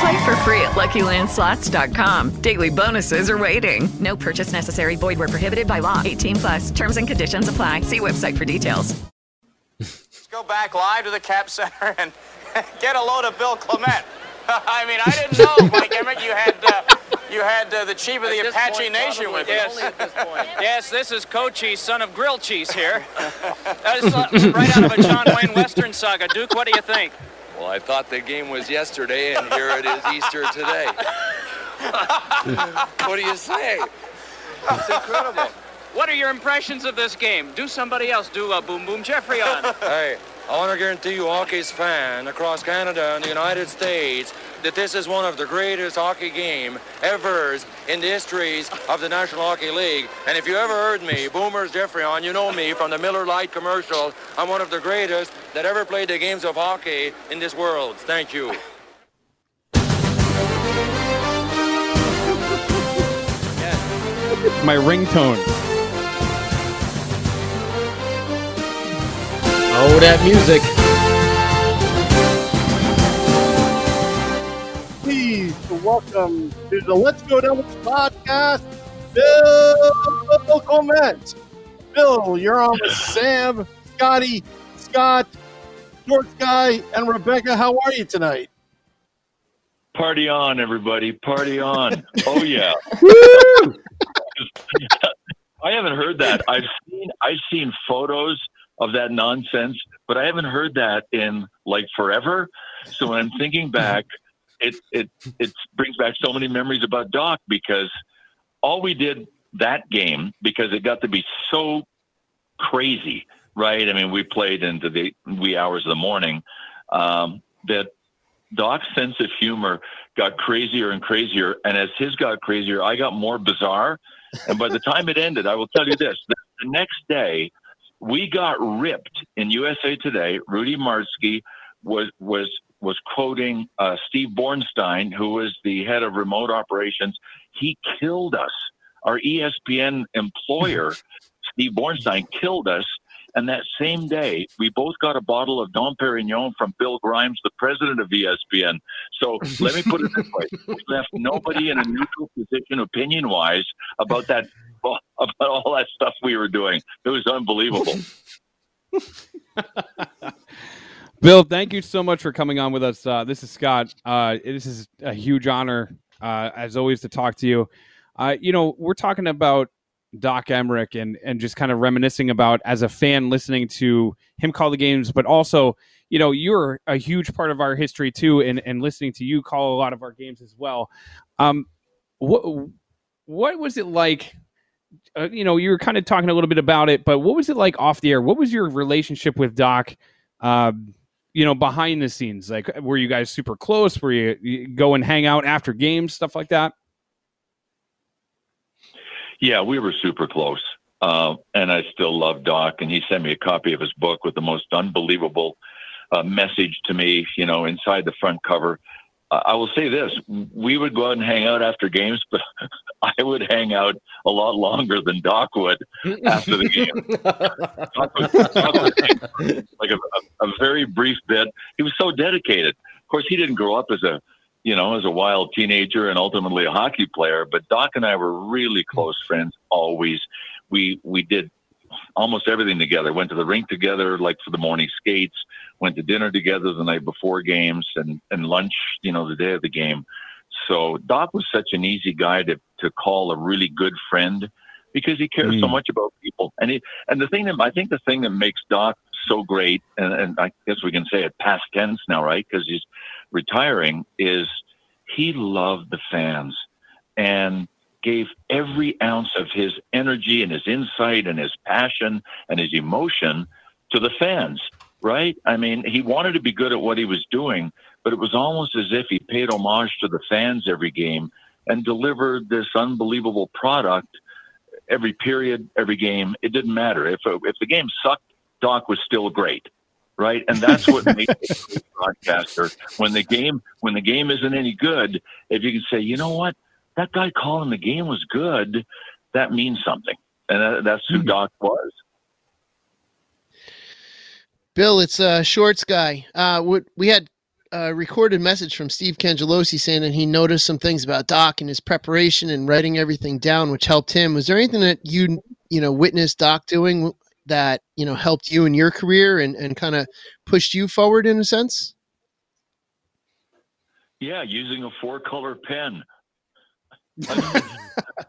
Play for free at LuckyLandSlots.com. Daily bonuses are waiting. No purchase necessary. Void where prohibited by law. 18 plus. Terms and conditions apply. See website for details. Let's go back live to the Cap Center and get a load of Bill Clement. I mean, I didn't know, Mike Emrick, you had uh, you had uh, the chief of the At this Apache point, Nation with Yes. you. Yes, yes, this is Cochise, son of Grill Cheese here. That is uh, right out of a John Wayne Western saga. Duke, what do you think? Well, I thought the game was yesterday, and here it is Easter today. what do you say? It's incredible. What are your impressions of this game? Do somebody else do a Boom Boom Geoffrion. Hey, I want to guarantee you, hockey's fan across Canada and the United States, that this is one of the greatest hockey game ever in the histories of the National Hockey League. And if you ever heard me, Boomers Geoffrion, you know me from the Miller Lite commercials. I'm one of the greatest that ever played the games of hockey in this world. Thank you. My ringtone. Oh, that music. Welcome to the Let's Go Devils podcast, Bill Clement. Bill, you're on with Sam, Scotty, Scott, George Guy, and Rebecca. How are you tonight? Party on, everybody. Party on. oh yeah. I haven't heard that. I've seen I've seen photos of that nonsense, but I haven't heard that in like forever. So when I'm thinking back, it it it brings back so many memories about Doc because all we did that game because it got to be so crazy, right? I mean, we played into the wee hours of the morning. Um, that Doc's sense of humor got crazier and crazier, and as his got crazier, I got more bizarre. And by the time it ended, I will tell you this: the, next day, we got ripped in USA Today. Rudy Martzke was was was quoting uh, Steve Bornstein, who was the head of remote operations. He killed us. Our ESPN employer, Steve Bornstein, killed us. And that same day, we both got a bottle of Dom Perignon from Bill Grimes, the president of ESPN. So let me put it this way: we left nobody in a neutral position, opinion-wise, about that, about all that stuff we were doing. It was unbelievable. Bill, thank you so much for coming on with us. Uh, this is Scott. Uh, this is a huge honor, uh, as always, to talk to you. Uh, you know, we're talking about Doc Emrick and and just kind of reminiscing about as a fan listening to him call the games, but also, you know, you're a huge part of our history too, and and listening to you call a lot of our games as well. Um, what what was it like? Uh, you know, you were kind of talking a little bit about it, but what was it like off the air? What was your relationship with Doc? Um, you know, behind the scenes, like were you guys super close? Were you, you go and hang out after games, stuff like that? Yeah, we were super close. Uh, and I still love Doc. And he sent me a copy of his book with the most unbelievable uh, message to me, you know, inside the front cover. I will say this we would go out and hang out after games, but I would hang out a lot longer than Doc would after the game. Doc would- Doc would- like a, a very brief bit. He was so dedicated. Of course, he didn't grow up as a you know, as a wild teenager and ultimately a hockey player. But Doc and I were really close friends always. We we did almost everything together. Went to the rink together, like for the morning skates. Went to dinner together the night before games, and and lunch, you know, the day of the game. So Doc was such an easy guy to to call a really good friend because he cares so Mm. much about people. And he, and the thing that I think the thing that makes Doc so great, and, and I guess we can say it past tense now, right? Because he's retiring, is he loved the fans and gave every ounce of his energy and his insight and his passion and his emotion to the fans, right? I mean, he wanted to be good at what he was doing, but it was almost as if he paid homage to the fans every game and delivered this unbelievable product every period, every game. It didn't matter. If, if the game sucked, Doc was still great. Right. And that's what makes a broadcaster. When the game when the game isn't any good, if you can say, you know what, that guy calling the game was good, that means something. And that, that's who Doc was. Bill, it's uh, Shorts guy. Uh, what we had a recorded message from Steve Cangelosi saying that he noticed some things about Doc and his preparation and writing everything down, which helped him. Was there anything that you you know witnessed Doc doing that you know helped you in your career and and kind of pushed you forward in a sense? Yeah, using a four color pen. I'm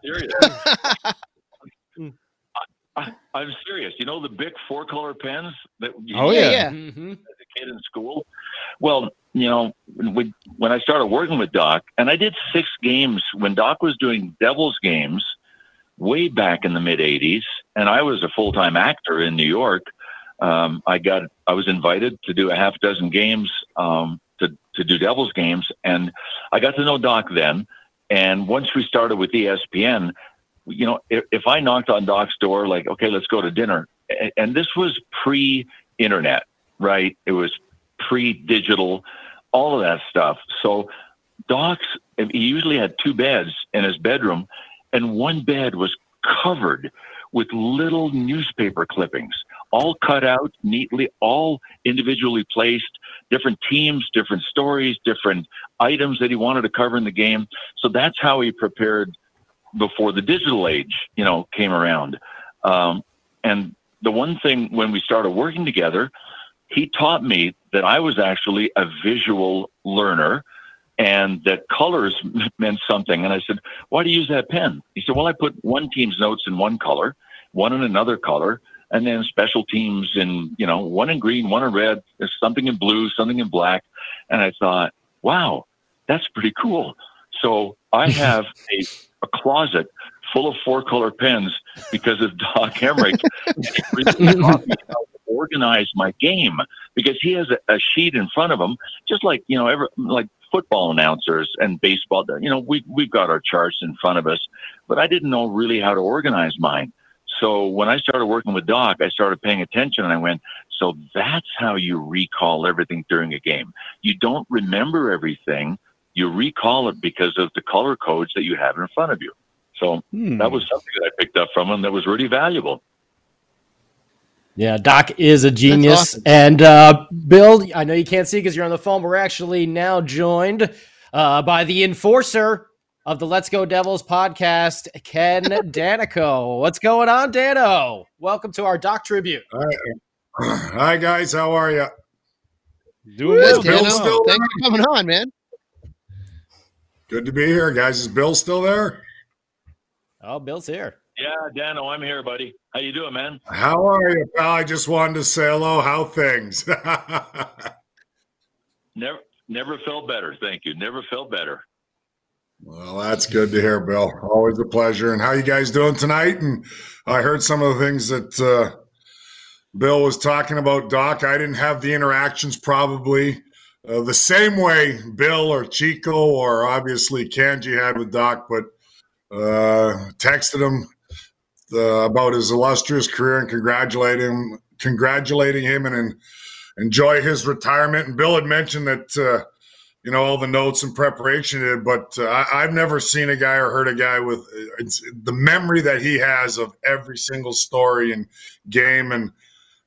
serious. I, I'm serious. You know the big four color pens that you Oh use yeah. as a kid in school. Well, you know, when, when I started working with Doc, and I did six games when Doc was doing Devils games way back in the mid '80s, and I was a full time actor in New York. Um, I got I was invited to do a half dozen games um, to to do Devils games, and I got to know Doc then. And once we started with ESPN, you know, if, if I knocked on Doc's door, like, okay, let's go to dinner, a- and this was pre-internet, right? It was pre-digital, all of that stuff. So Doc's he usually had two beds in his bedroom, and one bed was covered with little newspaper clippings, all cut out neatly, all individually placed, different teams, different stories, different items that he wanted to cover in the game. So that's how he prepared before the digital age, you know, came around. Um, and the one thing when we started working together, he taught me that I was actually a visual learner and that colors meant something. And I said, why do you use that pen? He said, well, I put one team's notes in one color, one in another color, and then special teams in, you know, one in green, one in red, there's something in blue, something in black. And I thought, wow, that's pretty cool. So I have a, a closet full of four color pens because of Doc Emrick. He really taught me how to organize my game because he has a, a sheet in front of him, just like, you know, ever, like football announcers and baseball. You know, we, we've got our charts in front of us, but I didn't know really how to organize mine. So when I started working with Doc, I started paying attention and I went, so that's how you recall everything during a game. You don't remember everything. You recall it because of the color codes that you have in front of you. So that was something that I picked up from him that was really valuable. Yeah, Doc is a genius. awesome. And uh, Bill, I know you can't see because you're on the phone. We're actually now joined uh, by the enforcer of the Let's Go Devils podcast, Ken Daneyko. What's going on, Dano? Welcome to our Doc tribute. Hi guys, how are you? Doing well. Bill Dano. still Thanks for coming on, man. Good to be here, guys. Is Bill still there? Oh, Bill's here. Yeah, Dano, I'm here, buddy. How you doing, man? How are you, pal? I just wanted to say hello. How things? Never, never felt better. Thank you. Never felt better. Well, that's good to hear, Bill. Always a pleasure. And how you guys doing tonight? And I heard some of the things that uh, Bill was talking about. Doc, I didn't have the interactions probably uh, the same way Bill or Chico or obviously Kanji had with Doc, but uh, texted him uh, about his illustrious career and congratulating him, congratulating him, and, and enjoy his retirement. And Bill had mentioned that uh, you know all the notes and preparation but uh, I, I've never seen a guy or heard a guy with uh, it's, the memory that he has of every single story and game, and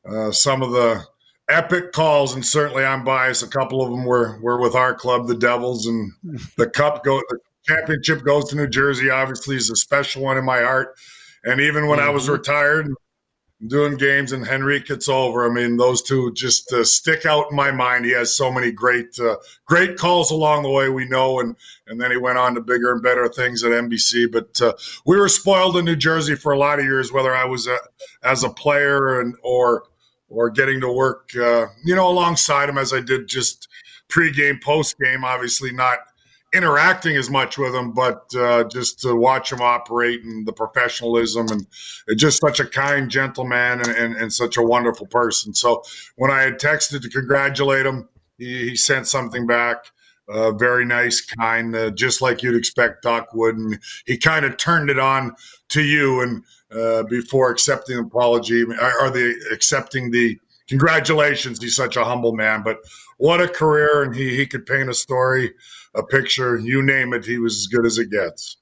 uh, some of the epic calls. And certainly, I'm biased. A couple of them were were with our club, the Devils, and the cup go. The championship goes to New Jersey. Obviously, is a special one in my heart. And even when I was retired, doing games, and Henrique gets over. I mean, those two just uh, stick out in my mind. He has so many great, uh, great calls along the way. We know, and and then he went on to bigger and better things at NBC. But uh, we were spoiled in New Jersey for a lot of years, whether I was a, as a player and or or getting to work, uh, you know, alongside him as I did just pregame, postgame. Obviously, not interacting as much with him, but uh, just to watch him operate and the professionalism and just such a kind gentleman and, and, and, such a wonderful person. So when I had texted to congratulate him, he, he sent something back. Uh, very nice, kind, uh, just like you'd expect Doc would. And he kind of turned it on to you and uh, before accepting the apology or the accepting the congratulations. He's such a humble man, but what a career. And he, he could paint a story a picture, you name it, he was as good as it gets.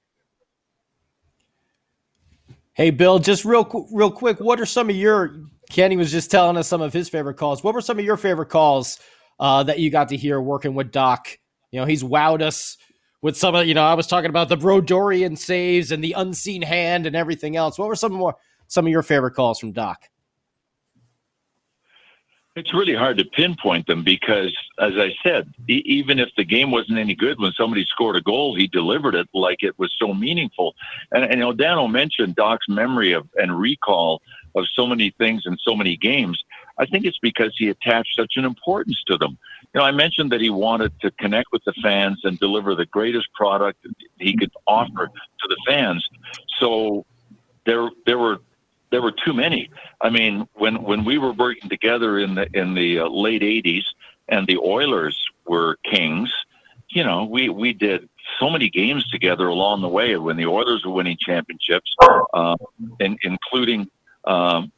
Hey, Bill, just real real quick, what are some of your? Kenny was just telling us some of his favorite calls. What were some of your favorite calls uh, that you got to hear working with Doc? You know, he's wowed us with some of. You know, I was talking about the Brodeurian saves and the unseen hand and everything else. What were some more some of your favorite calls from Doc? It's really hard to pinpoint them because, as I said, e- even if the game wasn't any good, when somebody scored a goal, he delivered it like it was so meaningful. And, and you know, Dano mentioned Doc's memory of and recall of so many things and so many games. I think it's because he attached such an importance to them. You know, I mentioned that he wanted to connect with the fans and deliver the greatest product he could offer to the fans. So there, there were there were too many. I mean, when when we were working together in the in the uh, late '80s, and the Oilers were kings, you know, we we did so many games together along the way when the Oilers were winning championships, uh, in, including um,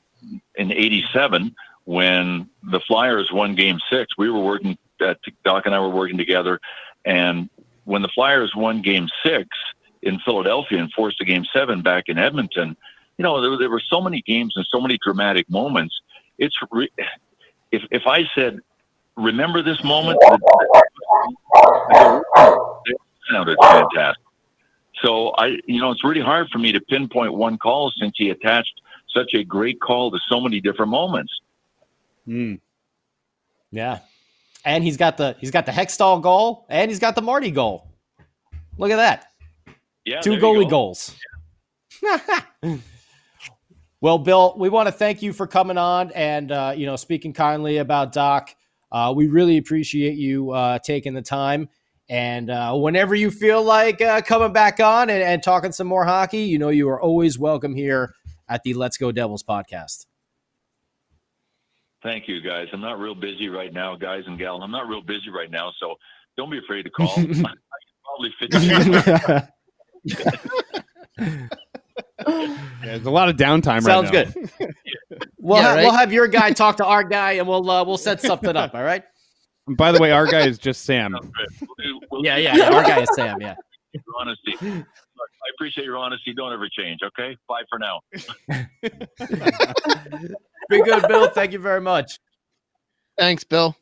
in '87 when the Flyers won Game Six. We were working. Uh, Doc and I were working together, and when the Flyers won Game Six in Philadelphia and forced a Game Seven back in Edmonton you know, there, there were so many games and so many dramatic moments. It's re- if if I said, remember this moment, it sounded fantastic. So I, you know, it's really hard for me to pinpoint one call since he attached such a great call to so many different moments. Hmm. Yeah, and he's got the he's got the Hextall goal and he's got the Marty goal. Look at that. Yeah, two goalie go. goals. Well, Bill, we want to thank you for coming on and uh, you know speaking kindly about Doc. Uh, we really appreciate you uh, taking the time. And uh, whenever you feel like uh, coming back on and, and, talking some more hockey, you know you are always welcome here at the Let's Go Devils podcast. Thank you, guys. I'm not real busy right now, guys and gal. I'm not real busy right now, so don't be afraid to call. I can probably fit there's a lot of downtime Sounds right good. we'll, Yeah, have, right? we'll have your guy talk to our guy and we'll uh, we'll set something up. All right. And by the way, our guy is just Sam. We'll do- we'll Yeah, yeah. yeah, Our guy is Sam. Yeah. Honesty. Look, I appreciate your honesty. Don't ever change. Okay. Bye for now. Be good, Bill. Thank you very much. Thanks, Bill.